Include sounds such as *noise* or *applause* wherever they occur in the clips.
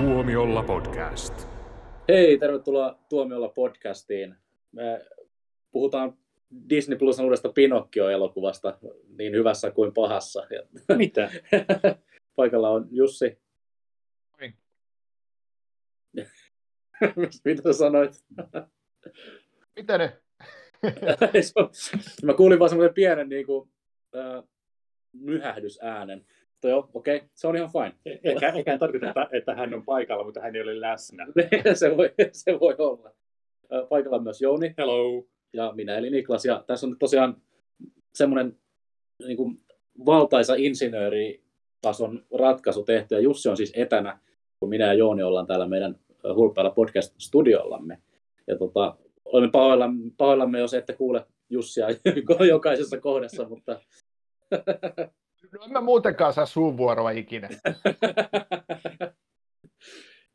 Tuomiolla podcast. Hei, tervetuloa Tuomiolla podcastiin. Me puhutaan Disney Plusan uudesta Pinokkio-elokuvasta niin hyvässä kuin pahassa. Mitä? *laughs* Paikalla on Jussi. Moi. *laughs* Mitä sä sanoit? Mitä ne? *laughs* Mä kuulin vaan semmoinen pienen niin kuin, äh, myhähdysäänen. Mutta joo, okei, okay, se on ihan fine. Eikä, eikä tarkoita, että, että hän on paikalla, mutta hän ei ole läsnä. *laughs* se, voi, se voi olla. Paikalla on myös Jouni Hello. ja minä eli Niklas. Ja tässä on tosiaan semmoinen niin kuin, valtaisa insinööritason ratkaisu tehty. Ja Jussi on siis etänä, kun minä ja Jouni ollaan täällä meidän hulppealla podcast-studiollamme. Ja tota, olemme pahoillamme, pahoillamme, jos ette kuule Jussia *laughs* jokaisessa kohdassa, mutta *laughs* No en mä muutenkaan saa suun vuoroa ikinä. *laughs*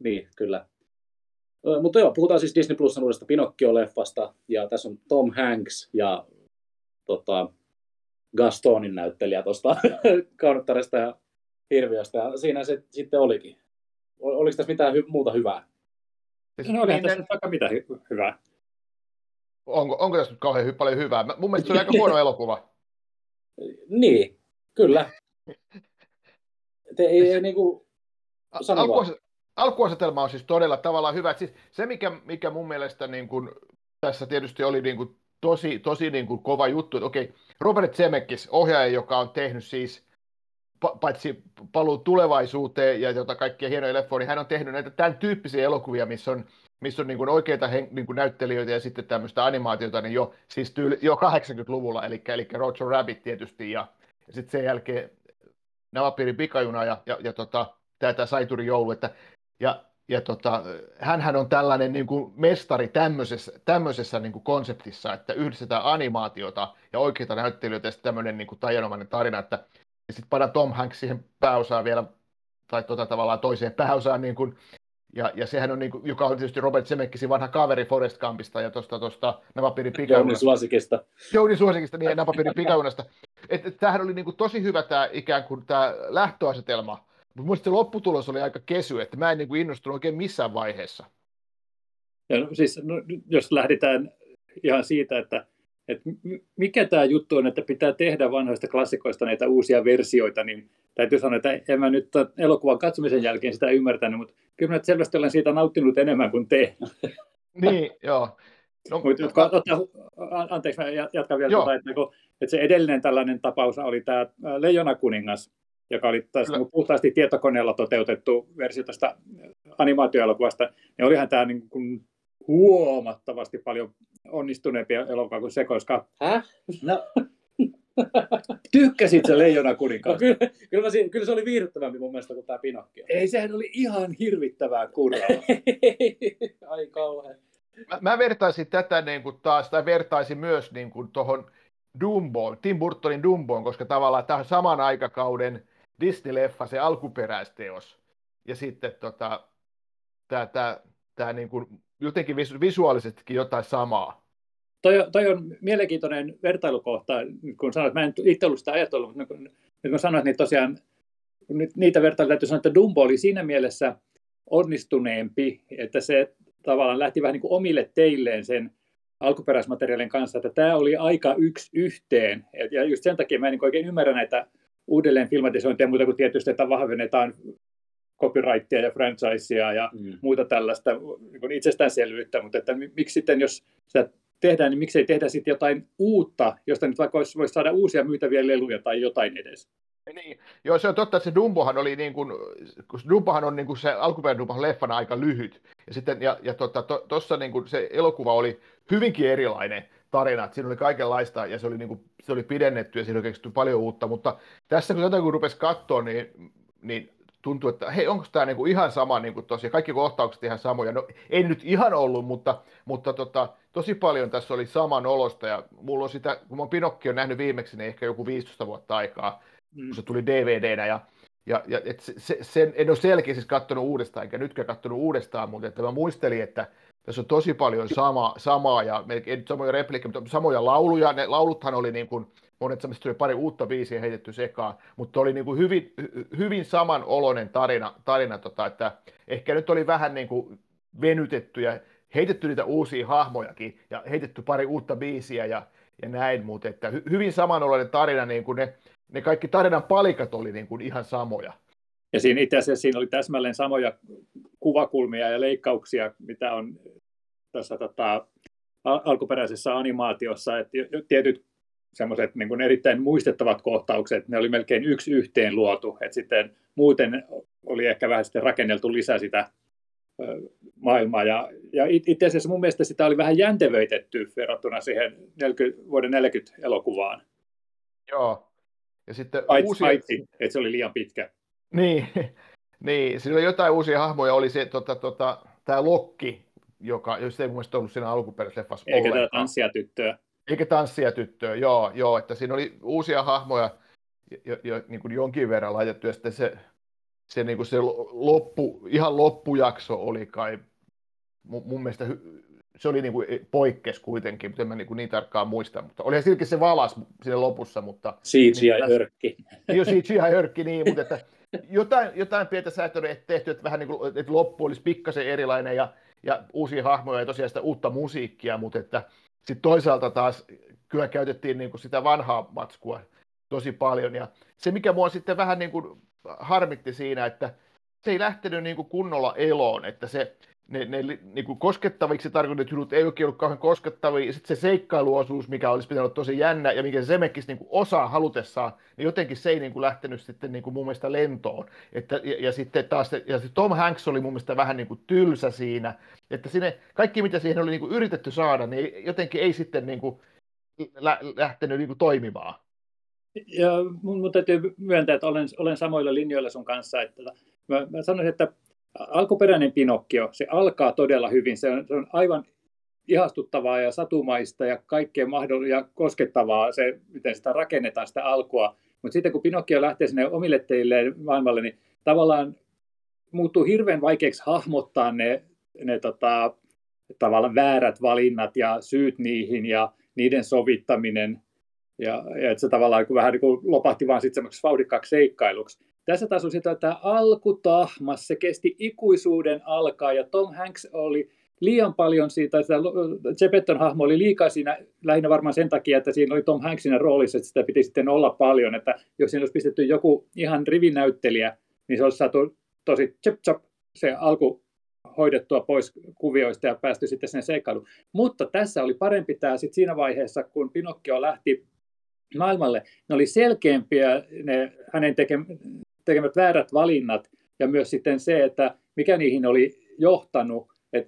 niin, kyllä. Mutta joo, puhutaan siis Disney Plusan uudesta Pinocchio-leffasta, ja tässä on Tom Hanks ja tota, Gastonin näyttelijä tuosta *laughs* Kaunottaresta ja Hirviöstä, ja siinä se sitten olikin. Ol- Oliko tässä mitään hy- muuta hyvää? Siis No olihan niin, tässä nyt vaikka mitä hy- hyvää. onko, onko tässä nyt kauhean hy- paljon hyvää? Mä- Mun mielestä se oli *laughs* aika huono elokuva. Niin, kyllä. Te, ei, ei, niinku, Sano vaan. Alkuas, alkuasetelma on siis todella tavallaan hyvä. Et Siis se, mikä, mikä mun mielestä niin kuin, tässä tietysti oli niin kuin, tosi, tosi niin kuin, kova juttu, että okei, Robert Zemeckis, ohjaaja, joka on tehnyt siis pa- paitsi paluu tulevaisuuteen ja jota kaikkia hienoja leffoja, niin hän on tehnyt näitä tämän tyyppisiä elokuvia, missä on, missä on niin kuin oikeita hen, niin kuin näyttelijöitä ja sitten tämmöistä animaatiota, niin jo, siis tyyli, jo 80-luvulla, eli, eli Roger Rabbit tietysti, ja, ja sitten sen jälkeen Navapiirin pikajuna ja, ja, ja tota, tämä, Saituri joulu, että ja, ja tota, hänhän on tällainen niin kuin mestari tämmöisessä, tämmöisessä niin kuin konseptissa, että yhdistetään animaatiota ja oikeita näyttelijöitä ja sitten tämmöinen niin kuin taianomainen tarina, että ja sitten panan Tom Hanks siihen pääosaan vielä, tai tota tavallaan toiseen pääosaan, niin kuin, ja, ja sehän on, niin kuin, joka on tietysti Robert Zemeckisin vanha kaveri Forest Gumpista ja tuosta tuosta Navapiirin Jouni pikajunasta. suosikista. Jouni Suosikista niin Napapiirin pikaunasta. Että et, tämähän oli niinku tosi hyvä tämä ikään kuin tämä lähtöasetelma, mutta mielestäni se lopputulos oli aika kesy, että mä en niinku innostunut oikein missään vaiheessa. Ja no, siis, no, jos lähdetään ihan siitä, että, että mikä tämä juttu on, että pitää tehdä vanhoista klassikoista näitä uusia versioita, niin täytyy sanoa, että en mä nyt elokuvan katsomisen jälkeen sitä ymmärtänyt, mutta kyllä mä selvästi olen siitä nauttinut enemmän kuin te. Niin, joo. No, Mutta jotka, ottaa, an- anteeksi, mä jat- jatkan vielä, Joo. tuota, että, kun, että se edellinen tällainen tapaus oli tämä Leijona kuningas, joka oli taas niin puhtaasti tietokoneella toteutettu versio tästä animaatioelokuvasta, niin olihan tämä niin kuin huomattavasti paljon onnistuneempi elokuva kuin se, koska Häh? no, *laughs* tykkäsit se Leijona No, kyllä, kyllä, mä, kyllä se oli viihdyttävämpi mun mielestä kuin tämä Pinokkio. Ei, sehän oli ihan hirvittävää kuraa. *laughs* Ai kauhean. mä, mä vertaisin tätä niin kuin taas, tai vertaisin myös niin kuin tuohon Dumboon, Tim Burtonin Dumboon, koska tavallaan tämä on saman aikakauden Disney-leffa, se alkuperäisteos. Ja sitten tota, tämä, tämä, tämä niin kuin, jotenkin visu- visuaalisestikin jotain samaa. toi, toi on mielenkiintoinen vertailukohta, kun sanoit, mä en itse ollut sitä ajatellut, mutta nyt kun, sanoit, niin tosiaan nyt niitä vertailuja täytyy sanoa, että Dumbo oli siinä mielessä onnistuneempi, että se tavallaan lähti vähän niin kuin omille teilleen sen alkuperäismateriaalin kanssa, että tämä oli aika yksi yhteen. Ja just sen takia mä en niin oikein ymmärrä näitä uudelleen filmatisointeja muuta kuin tietysti, että vahvennetaan copyrightia ja franchisea ja Mm. muuta tällaista niin itsestäänselvyyttä, mutta että mi- miksi sitten, jos sitä tehdään, niin miksei tehdä sitten jotain uutta, josta nyt vaikka olisi, voisi saada uusia myytäviä leluja tai jotain edes. Niin, joo, se on totta, että se Dumbohan oli niin kuin, kun Dumbohan on niin kuin se alkuperäinen Dumbohan leffana aika lyhyt. Ja sitten, ja, ja tuossa to, tossa niin kuin se elokuva oli hyvinkin erilainen tarina, siinä oli kaikenlaista ja se oli, niin kuin, se oli pidennetty ja siinä oli paljon uutta, mutta tässä kun tätä kun rupesi katsoa, niin, niin tuntui, että hei, onko tämä niin kuin ihan sama niin kuin tosiaan, kaikki kohtaukset ihan samoja. No ei nyt ihan ollut, mutta, mutta tota, tosi paljon tässä oli saman olosta. Ja mulla on sitä, kun mä oon Pinokki on nähnyt viimeksi, niin ehkä joku 15 vuotta aikaa, se tuli DVDnä ja, ja, ja et se, se, sen en ole selkeä siis katsonut uudestaan, enkä nytkään katsonut uudestaan, mutta että mä muistelin, että tässä on tosi paljon sama, samaa ja melkein samoja repliikkejä, mutta samoja lauluja. Ne lauluthan oli niin kuin monet semmoista tuli pari uutta biisiä heitetty sekaan, mutta oli niin kuin hyvin, hyvin samanoloinen tarina, tarina tota, että ehkä nyt oli vähän niin kuin venytetty ja heitetty niitä uusia hahmojakin ja heitetty pari uutta biisiä ja, ja näin, mutta että hy, hyvin samanoloinen tarina, niin kuin ne, ne kaikki tarinan palikat oli niin kuin ihan samoja. Ja siinä itse asiassa siinä oli täsmälleen samoja kuvakulmia ja leikkauksia, mitä on tässä tota, alkuperäisessä animaatiossa, että tietyt semmoiset niin erittäin muistettavat kohtaukset, ne oli melkein yksi yhteen luotu, että sitten muuten oli ehkä vähän sitten rakenneltu lisää sitä maailmaa. Ja, ja itse asiassa mun mielestä sitä oli vähän jäntevöitetty verrattuna siihen 40, vuoden 40 elokuvaan. Joo. Ja sitten paitsi, uusia... paitsi, että se oli liian pitkä. Niin, *laughs* niin siinä oli jotain uusia hahmoja, oli se tota, tota, tämä Lokki, joka, jos ei mun mielestä ollut siinä alkuperäisessä leffassa Eikä tämä tanssia tyttöä. Eikä tanssia tyttöä, joo, joo, että siinä oli uusia hahmoja jo, jo, niin kuin jonkin verran laitettu, ja sitten se, se, niin kuin se loppu, ihan loppujakso oli kai mun, mun mielestä se oli niin kuin poikkes kuitenkin, mutta en mä niin, kuin niin tarkkaan muista. Mutta olihan silläkin se valas siinä lopussa, mutta... CGI-örkki. Niin, jo CGI-örkki, niin, mutta että jotain, jotain pientä säätöä tehty, että vähän niin kuin, että loppu olisi pikkasen erilainen ja, ja uusia hahmoja ja tosiaan sitä uutta musiikkia, mutta että sitten toisaalta taas kyllä käytettiin niin kuin sitä vanhaa matskua tosi paljon. Ja se, mikä mua sitten vähän niin kuin harmitti siinä, että se ei lähtenyt niin kuin kunnolla eloon, että se, ne, ne niin kuin koskettaviksi tarkoitetut jutut ei oikein ollut kauhean koskettavia, ja sitten se seikkailuosuus, mikä olisi pitänyt olla tosi jännä, ja mikä se Zemeckis niin osaa halutessaan, niin jotenkin se ei niin kuin lähtenyt sitten niin kuin mun mielestä lentoon. Että, ja, ja, sitten taas, ja se Tom Hanks oli mun mielestä vähän niin kuin tylsä siinä, että sinne, kaikki mitä siihen oli niin kuin yritetty saada, niin jotenkin ei sitten niin kuin lä, lähtenyt niin kuin toimimaan. Ja mun, mun täytyy myöntää, että olen, olen samoilla linjoilla sun kanssa, että mä, mä sanoisin, että alkuperäinen Pinokkio, se alkaa todella hyvin. Se on, se on aivan ihastuttavaa ja satumaista ja kaikkea mahdollista ja koskettavaa se, miten sitä rakennetaan sitä alkua. Mutta sitten kun Pinokkio lähtee sinne omille teille maailmalle, niin tavallaan muuttuu hirveän vaikeaksi hahmottaa ne, ne tota, tavallaan väärät valinnat ja syyt niihin ja niiden sovittaminen. Ja, ja että se tavallaan vähän niin kuin lopahti vaan sitten semmoiseksi vauhdikkaaksi seikkailuksi. Tässä taas on sitä, että alkutahmas, se kesti ikuisuuden alkaa ja Tom Hanks oli liian paljon siitä, että Jepetton hahmo oli liikaa siinä, lähinnä varmaan sen takia, että siinä oli Tom Hanksin roolissa, että sitä piti sitten olla paljon, että jos siinä olisi pistetty joku ihan rivinäyttelijä, niin se olisi saatu tosi chip chop se alku hoidettua pois kuvioista ja päästy sitten sen seikkailuun. Mutta tässä oli parempi tämä sitten siinä vaiheessa, kun Pinokkio lähti maailmalle, ne oli selkeämpiä ne hänen tekemät väärät valinnat ja myös sitten se, että mikä niihin oli johtanut. Et,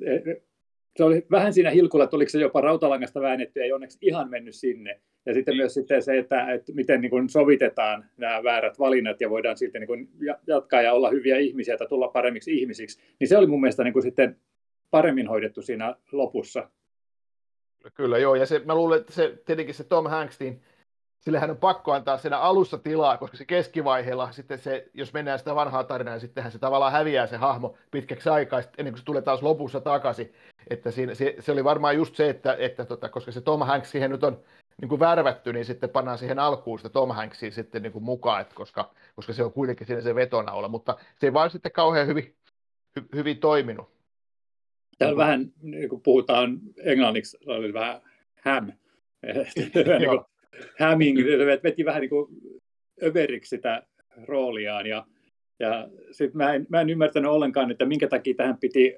se oli vähän siinä hilkulla, että oliko se jopa rautalangasta väännetty, ei onneksi ihan mennyt sinne. Ja sitten niin. myös sitten se, että, että miten niin kuin sovitetaan nämä väärät valinnat ja voidaan sitten niin kuin jatkaa ja olla hyviä ihmisiä tai tulla paremmiksi ihmisiksi. Niin se oli mun mielestä niin kuin sitten paremmin hoidettu siinä lopussa. Kyllä joo, ja se, mä luulen, että se, tietenkin se Tom Hanks, sillehän on pakko antaa siinä alussa tilaa, koska se keskivaiheella, sitten se, jos mennään sitä vanhaa tarinaa, niin sittenhän se tavallaan häviää se hahmo pitkäksi aikaa, ennen kuin se tulee taas lopussa takaisin. Että siinä, se, se, oli varmaan just se, että, että tota, koska se Tom Hanks siihen nyt on niin kuin värvätty, niin sitten pannaan siihen alkuun sitä Tom Hanksia sitten niin kuin mukaan, että koska, koska se on kuitenkin siinä se vetona olla, mutta se ei vaan sitten kauhean hyvin, hy, hyvin toiminut. Täällä vähän, niin kuin puhutaan englanniksi, oli vähän ham. *laughs* niin Hamming veti vähän niin kuin överiksi sitä rooliaan ja, ja sit mä, en, mä en ymmärtänyt ollenkaan, että minkä takia tähän piti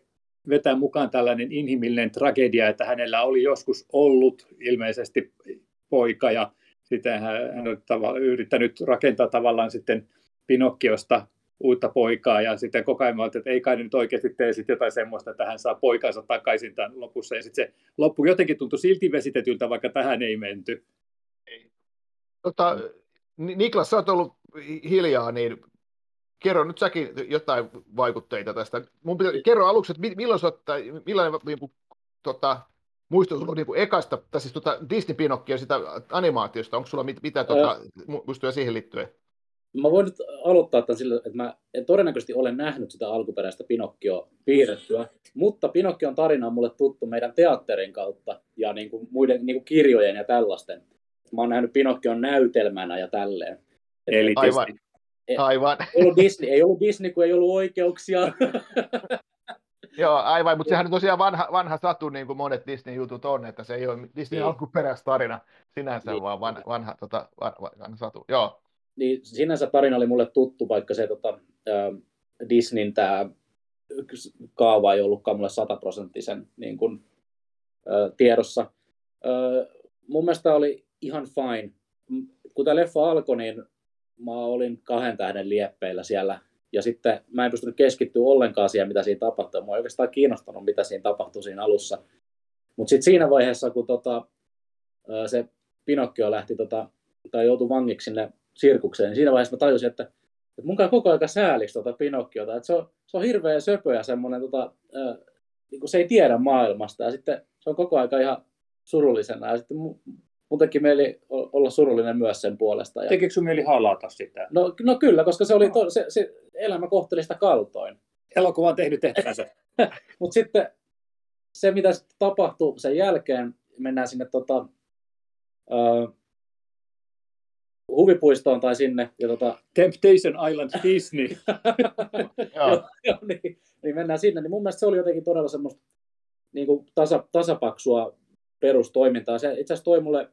vetää mukaan tällainen inhimillinen tragedia, että hänellä oli joskus ollut ilmeisesti poika ja sitten hän, on yrittänyt rakentaa tavallaan sitten Pinokkiosta uutta poikaa ja sitten koko ajan että ei kai nyt oikeasti tee sitten jotain semmoista, että hän saa poikansa takaisin tämän lopussa ja sitten se loppu jotenkin tuntui silti vesitetyltä, vaikka tähän ei menty. Tota, Niklas, sä oot ollut hiljaa, niin kerro nyt säkin jotain vaikutteita tästä. Mun pitää, kerro aluksi, että milloin sä oot, tai millainen niin kuin, tota, muisto sulla on niin kuin ekasta, tai siis tota Disney Pinokkio sitä animaatiosta, onko sulla mit, mitä tota, muistoja siihen liittyen? Mä voin nyt aloittaa tämän sillä, että mä todennäköisesti olen nähnyt sitä alkuperäistä Pinokkio piirrettyä, mutta Pinokkion tarina on mulle tuttu meidän teatterin kautta ja niin kuin muiden niin kuin kirjojen ja tällaisten mä oon nähnyt Pinokkion näytelmänä ja tälleen. Eli Aivan. Disney. Aivan. Ei ollut Disney, ei ollut Disney, kun ei ollut oikeuksia. *laughs* Joo, aivan, mutta sehän on tosiaan vanha, vanha satu, niin kuin monet Disney-jutut on, että se ei ole Disneyn Niin. alkuperäistarina sinänsä, Niin. vaan vanha, vanha, tota, vanha, vanha satu. Joo, niin sinänsä tarina oli mulle tuttu, vaikka se tota, ä, Disneyn tämä kaava ei ollutkaan mulle sataprosenttisen niin kuin, ä, tiedossa. Ä, mun mielestä oli ihan fine. Kun tämä leffa alkoi, niin mä olin kahden tähden lieppeillä siellä. Ja sitten mä en pystynyt keskittyä ollenkaan siihen, mitä siinä tapahtui. Mua ei oikeastaan kiinnostanut, mitä siinä tapahtui siinä alussa. Mutta sitten siinä vaiheessa, kun tota, se Pinokkio lähti tota, tai joutui vangiksi sinne sirkukseen, niin siinä vaiheessa mä tajusin, että, että mun koko aika sääliksi tuota Pinokkiota, että se on, se on hirveä söpö ja semmoinen, tota, ää, niin se ei tiedä maailmasta ja sitten se on koko aika ihan surullisena ja sitten mun, teki mieli olla surullinen myös sen puolesta. Ja, Tekeekö sun mieli halata sitä? no, no kyllä, koska se, oli to, se, se elämä kohteli sitä kaltoin. Elokuva on tehnyt tehtävänsä. *laughs* Mutta sitten se, mitä sitten tapahtui sen jälkeen, mennään sinne tota, ää, huvipuistoon tai sinne, ja tota, Temptation Island Disney. *laughs* joo, niin, niin mennään sinne, niin mun mielestä se oli jotenkin todella semmoista niin kuin tasa, tasapaksua perustoimintaa. Se itse asiassa toi mulle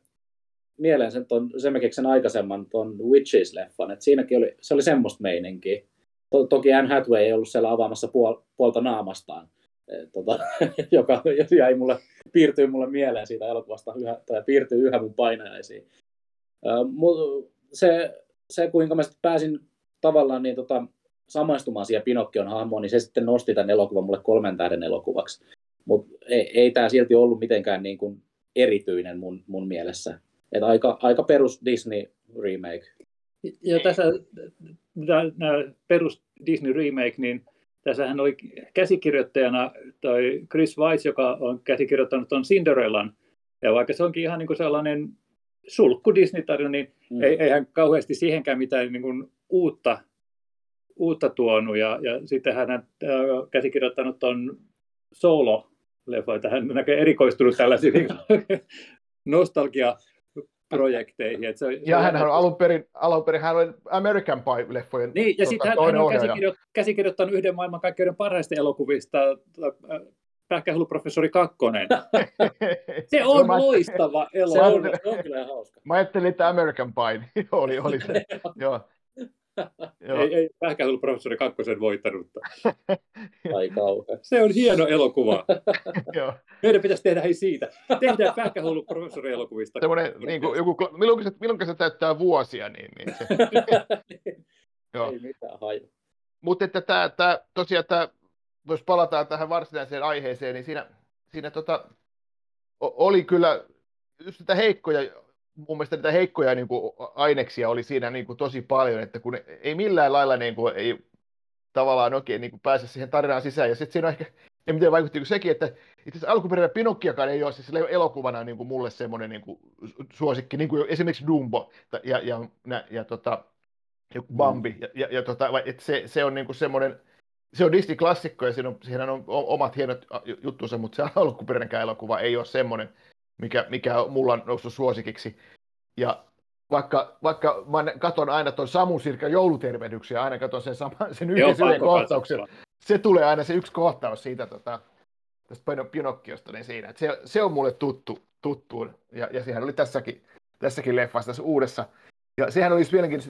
mieleen sen, ton, sen aikaisemman ton Witches-leffan, että siinäkin oli, se oli semmoista meininkiä. To, toki Anne Hathaway ei ollut siellä avaamassa puol, puolta naamastaan, eh, tota, *laughs* joka jäi mulle, piirtyy mulle mieleen siitä elokuvasta yhä, tai piirtyy yhä mun painajaisiin. Ö, se, se, kuinka mä sitten pääsin tavallaan niin tota, samaistumaan siihen Pinokkion hahmoon, niin se sitten nosti tämän elokuvan mulle kolmen tähden elokuvaksi. Mutta ei, ei tämä silti ollut mitenkään niin kuin erityinen mun, mun mielessä. Et aika, aika perus Disney remake. Ja tässä nämä perus Disney remake, niin tässähän oli käsikirjoittajana toi Chris Weiss, joka on käsikirjoittanut ton Cinderellan. Ja vaikka se onkin ihan niin kuin sellainen sulkku Disney-tarina, niin Mm. ei, eihän kauheasti siihenkään mitään niin kuin uutta, uutta tuonut. Ja, ja sitten hän on äh, käsikirjoittanut ton Solo-leffa, että hän on näköjään erikoistunut tällaisiin *laughs* niin nostalgia-projekteihin. Että se, Ja hän on alun perin, alun perin hän oli American Pie-leffojen Niin, ja tota, sitten hän, toinen hän on käsikirjo, käsikirjoittanut yhden maailman kaikkein parhaista elokuvista, äh, Pähkähulluprofessori Kakkonen. *laughs* Se on Mä- loistava Se elokuva. on, se on kyllä hauska. Mä ajattelin, että American Pie *laughs* oli, oli se. Joo. *laughs* Joo. Ei, ei Pähkähulluprofessori Kakkosen voittanut. Kauhean. Se on hieno elokuva. *laughs* Joo. Meidän pitäisi tehdä hei siitä. Tehdään Pähkähulluprofessori elokuvista. Semmoinen, niin kuin, joku, milloin, se, milloin se täyttää vuosia, niin, niin se, *laughs* joo. Ei mitään haju. Mutta että tämä, tämä, tosiaan tämä, jos palataan tähän varsinaiseen aiheeseen, niin siinä, siinä tota, oli kyllä just niitä heikkoja, mun mielestä niitä heikkoja niin kuin, aineksia oli siinä niin kuin, tosi paljon, että kun ei millään lailla niin kuin, ei tavallaan oikein niin kuin, pääse siihen tarinaan sisään, ja sitten siinä on ehkä, ja miten vaikutti kun sekin, että itse asiassa alkuperäinen Pinokkiakaan ei ole siis elokuvana niin kuin, mulle semmoinen niin kuin, suosikki, niin kuin esimerkiksi Dumbo ja, ja, ja, ja, ja tota, joku Bambi, ja, ja, ja tota, vai- et se, se on niinku semmoinen, se on Disney-klassikko ja siinä on, siinä on omat hienot juttunsa, mutta se *laughs* alkuperäinenkään elokuva ei ole semmoinen, mikä, mikä on mulla on noussut suosikiksi. Ja vaikka, vaikka mä katon aina tuon Samun Sirkan joulutervehdyksiä, aina katon sen, saman, sen Joo, yhden pakko kohtauksen, se tulee aina se yksi kohtaus siitä tota, tästä Pino- Pinokkiosta, niin siinä. Et se, se on mulle tuttu, tuttu ja, ja sehän oli tässäkin, tässäkin leffassa, tässä uudessa. Ja sehän olisi vieläkin,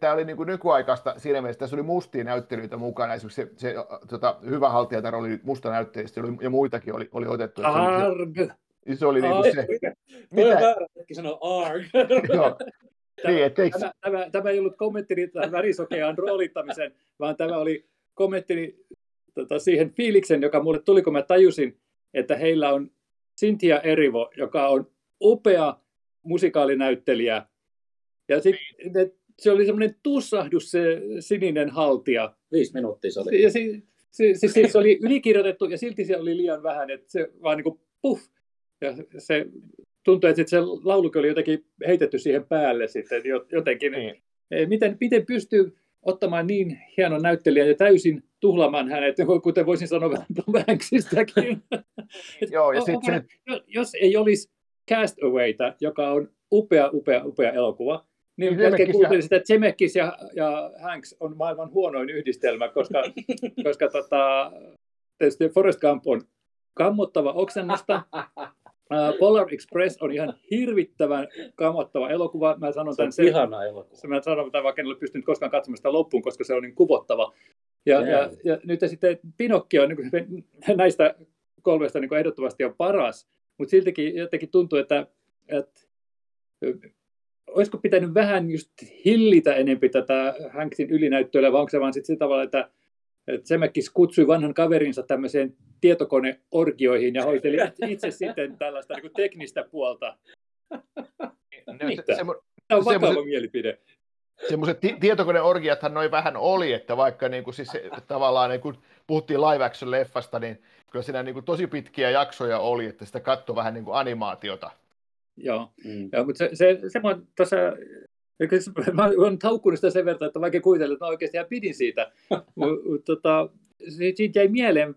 tämä oli niin kuin nykyaikaista siinä mielessä, tässä oli mustia näyttelyitä mukana, esimerkiksi se, se tota, hyvä haltijatar oli musta näyttelijä, oli, ja muitakin oli, oli otettu. Et Se Arg. se, oli niin Ai, kuin se, Toi on mitä, väärä hetki sanoa ARG. joo, *laughs* niin, et eikö, Tämä, tämä, tämä ei ollut kommenttini tähän värisokeaan roolittamiseen, vaan tämä oli kommenttini tota, siihen fiiliksen, joka mulle tuli, kun mä tajusin, että heillä on Cynthia Erivo, joka on upea musikaalinäyttelijä. Ja sitten se oli semmoinen tussahdus se sininen haltija. Viisi minuuttia se oli. Ja se, se, se, se, se oli ylikirjoitettu ja silti se oli liian vähän, että se vaan niin kuin puff. Ja se tuntui, että se laulukin oli jotenkin heitetty siihen päälle sitten jo- jotenkin. Niin. Miten, miten pystyy ottamaan niin hienon näyttelijän ja täysin tuhlaamaan hänet, *laughs* kuten voisin sanoa vähän Tom Hanksistakin. Et *laughs* Joo, ja sit se- Jos ei olisi Castawayta, joka on upea, upea, upea elokuva. Niin Niin melkein Zemeckis kuuntelin sitä, että Zemeckis ja, ja Hanks on maailman huonoin yhdistelmä, koska, *laughs* koska tota, tietysti Forrest Gump on kammottava oksennusta. Polar Express on ihan hirvittävän kammottava elokuva. Mä sanon Se on tämän sen, ihana elokuva. se mä sanon tämän, vaikka en ole pystynyt koskaan katsomaan sitä loppuun, koska se on niin kuvottava. Ja, ja, ja nyt sitten Pinokki on niin kuin, *laughs* näistä kolmesta niin kuin ehdottomasti on paras, mutta siltikin jotenkin tuntuu, että, että olisiko pitänyt vähän just hillitä enempi tätä Hanksin ylinäyttöillä, vai onko se vaan sitten sillä tavalla, että, että Zemeckis kutsui vanhan kaverinsa tämmöiseen tietokoneorgioihin ja hoiteli itse sitten tällaista niin teknistä puolta. Ne, Mitä? se, semmo, Tämä on vakava mielipide. semmoiset ti- tietokoneorgiathan noin vähän oli, että vaikka niin kuin siis se, tavallaan niin kuin puhuttiin live action leffasta, niin kyllä siinä niin kuin tosi pitkiä jaksoja oli, että sitä katsoi vähän niin kuin animaatiota. Joo. Mm. Joo, mutta se, se, se oon tuossa, se- *laughs* mä oon haukkunut sitä sen verran, että on vaikea kuvitella, että mä oikeasti ihan pidin siitä. *laughs* Tota, siitä jäi mieleen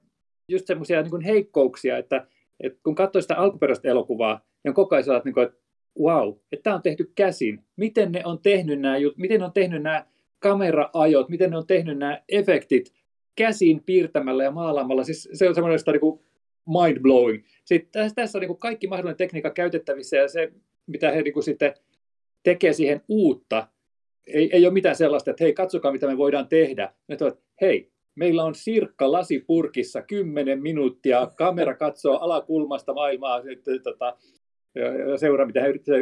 just semmoisia niin heikkouksia, että, että kun katsoi sitä alkuperäistä elokuvaa, niin koko ajan sellainen, niin että wow, että tämä on tehty käsin. Miten ne on tehnyt nämä, miten ne on tehnyt nämä kameraajot, miten ne on tehnyt nämä efektit käsin piirtämällä ja maalaamalla. Siis se on semmoinen sitä niin kuin mind blowing. Sitten tässä, tässä on niin kuin kaikki mahdollinen tekniikka käytettävissä ja se, mitä he niin kuin sitten tekee siihen uutta, ei, ei ole mitään sellaista, että hei, katsokaa mitä me voidaan tehdä. Ne toivat, hei, meillä on sirkka lasipurkissa 10 minuuttia, kamera katsoo alakulmasta maailmaa, tota, seuraa, mitä he yrittää,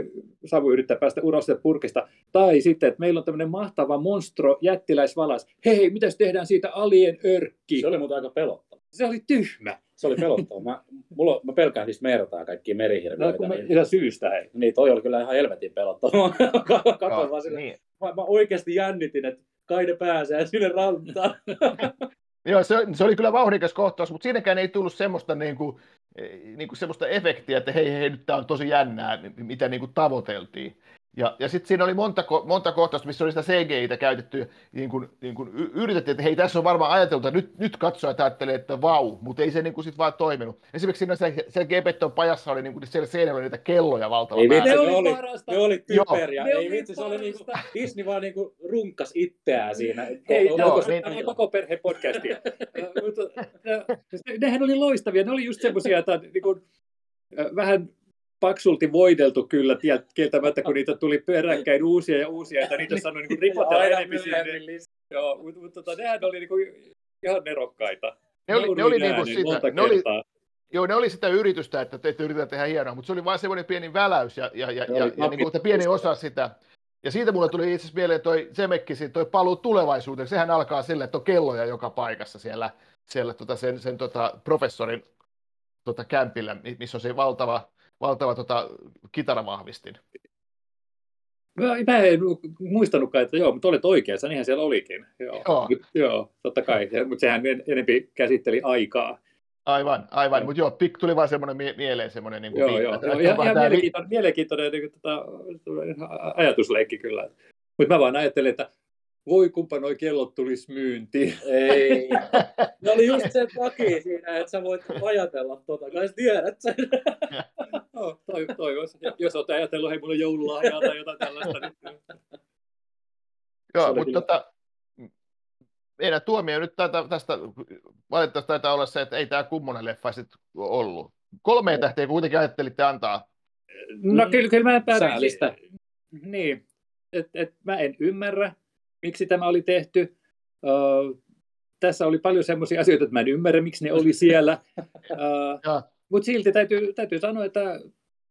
Savu yrittää päästä ulos purkista. Tai sitten, että meillä on tämmöinen mahtava monstro, jättiläisvalas. Hei, hei, mitäs tehdään siitä alien örkki? Se oli muuten aika pelottava. se oli tyhmä. Se oli pelottava. Mä, mulla, mä pelkään niistä mertaa kaikkia No, merihirviöitä. kun me, niin, ihan syystä, hei. niin toi oli kyllä ihan helvetin pelottava. *laughs* Katsoin vaan sinne. niin. Mä, mä oikeasti jännitin, että kai ne pääsee sinne rantaan. *laughs* Joo, se, se, oli kyllä vauhdikas kohtaus, mutta siinäkään ei tullut semmoista, niin kuin, niin kuin semmoista efektiä, että hei, hei, nyt tämä on tosi jännää, mitä niin kuin tavoiteltiin. Ja, ja sitten siinä oli monta, ko- monta kohtausta, missä oli sitä CGI-tä käytetty, niin kuin, niin kuin y- yritettiin, että hei, tässä on varmaan ajateltu, että nyt, nyt katsojat ajattelee, että vau, mutta ei se niin kuin sit vaan toiminut. Esimerkiksi siinä se, se Gepetton pajassa oli niin kuin siellä seinällä oli niitä kelloja valtava Ei määrä. Ne ne oli oli, parasta. ne oli Joo. typeriä. Ne Ei oli vitsi, se oli niinku, parasta. Disney vaan niinku runkkas itseään siinä. Ei, joo, onko niin- se tämä koko perhe podcastia? *laughs* Mutta, Nehän oli loistavia. Ne oli just semmoisia, että niin kuin, äh, vähän paksulti voideltu kyllä kieltämättä, kun niitä tuli peräkkäin uusia ja uusia, että niitä sanoi niin ripotella enemmän sinne. Joo, mutta, mutta tota, nehän oli niin kuin, ihan nerokkaita. Ne oli, ne oli niin monta sitä, ne oli. Joo, ne oli sitä yritystä, että te yritetään tehdä hienoa, mutta se oli vain semmoinen pieni väläys ja, ja, ja, ja, ja niin kuin, että pieni osa sitä. Ja siitä mulle tuli itse asiassa mieleen toi Zemekkisin, toi paluu tulevaisuuteen. Sehän alkaa sillä, että on kelloja joka paikassa siellä, siellä tota sen, sen tota professorin tota kämpillä, mi- missä on se valtava, valtava tota kitaravahvistin. Mä, mä en muistanutkaan, että joo, mutta olet oikeassa, niinhän siellä olikin. Joo, Joo. Mut, joo totta kai, mutta sehän en- enempi käsitteli aikaa. Aivan, aivan. Mutta joo, pik tuli vaan semmoinen mie- mieleen semmoinen niin Joo, joo, joo. Ihan, ihan mielenkiintoinen, mielenkiintoinen niin, tota, ajatusleikki kyllä. Mutta mä vaan ajattelin, että voi kumpa noi kellot tulisi myyntiin. Ei. *laughs* Ne oli just se takia siinä, että sä voit ajatella tota, kai sä tiedät sen. *laughs* No, toi, toivoisin. Ja Jos olet ajatellut, hei, mulla on joululahjaa tai jotain tällaista. Niin... Joo, mutta kyllä- tota, meidän tuomio nyt tätä, tästä valitettavasti taitaa olla se, että ei tämä kummonen leffa sit ollut. Kolmeen tähteä kuitenkin ajattelitte antaa. No kyllä, kyllä mä päätin. Säälistä. Niin, että et mä en ymmärrä, miksi tämä oli tehty. Ö, tässä oli paljon semmoisia asioita, että mä en ymmärrä, miksi ne oli siellä. *laughs* Mutta silti täytyy, täytyy sanoa, että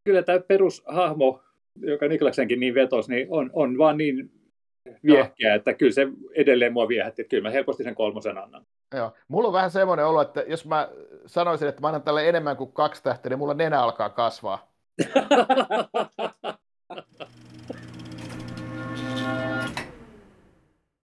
kyllä tämä perushahmo, joka Niklaksenkin niin vetosi, niin on, on vaan niin viehkeä, että kyllä se edelleen mua viehätti. Että kyllä mä helposti sen kolmosen annan. Joo. Mulla on vähän semmoinen olo, että jos mä sanoisin, että mä annan tälle enemmän kuin kaksi tähteä, niin mulla nenä alkaa kasvaa. *laughs*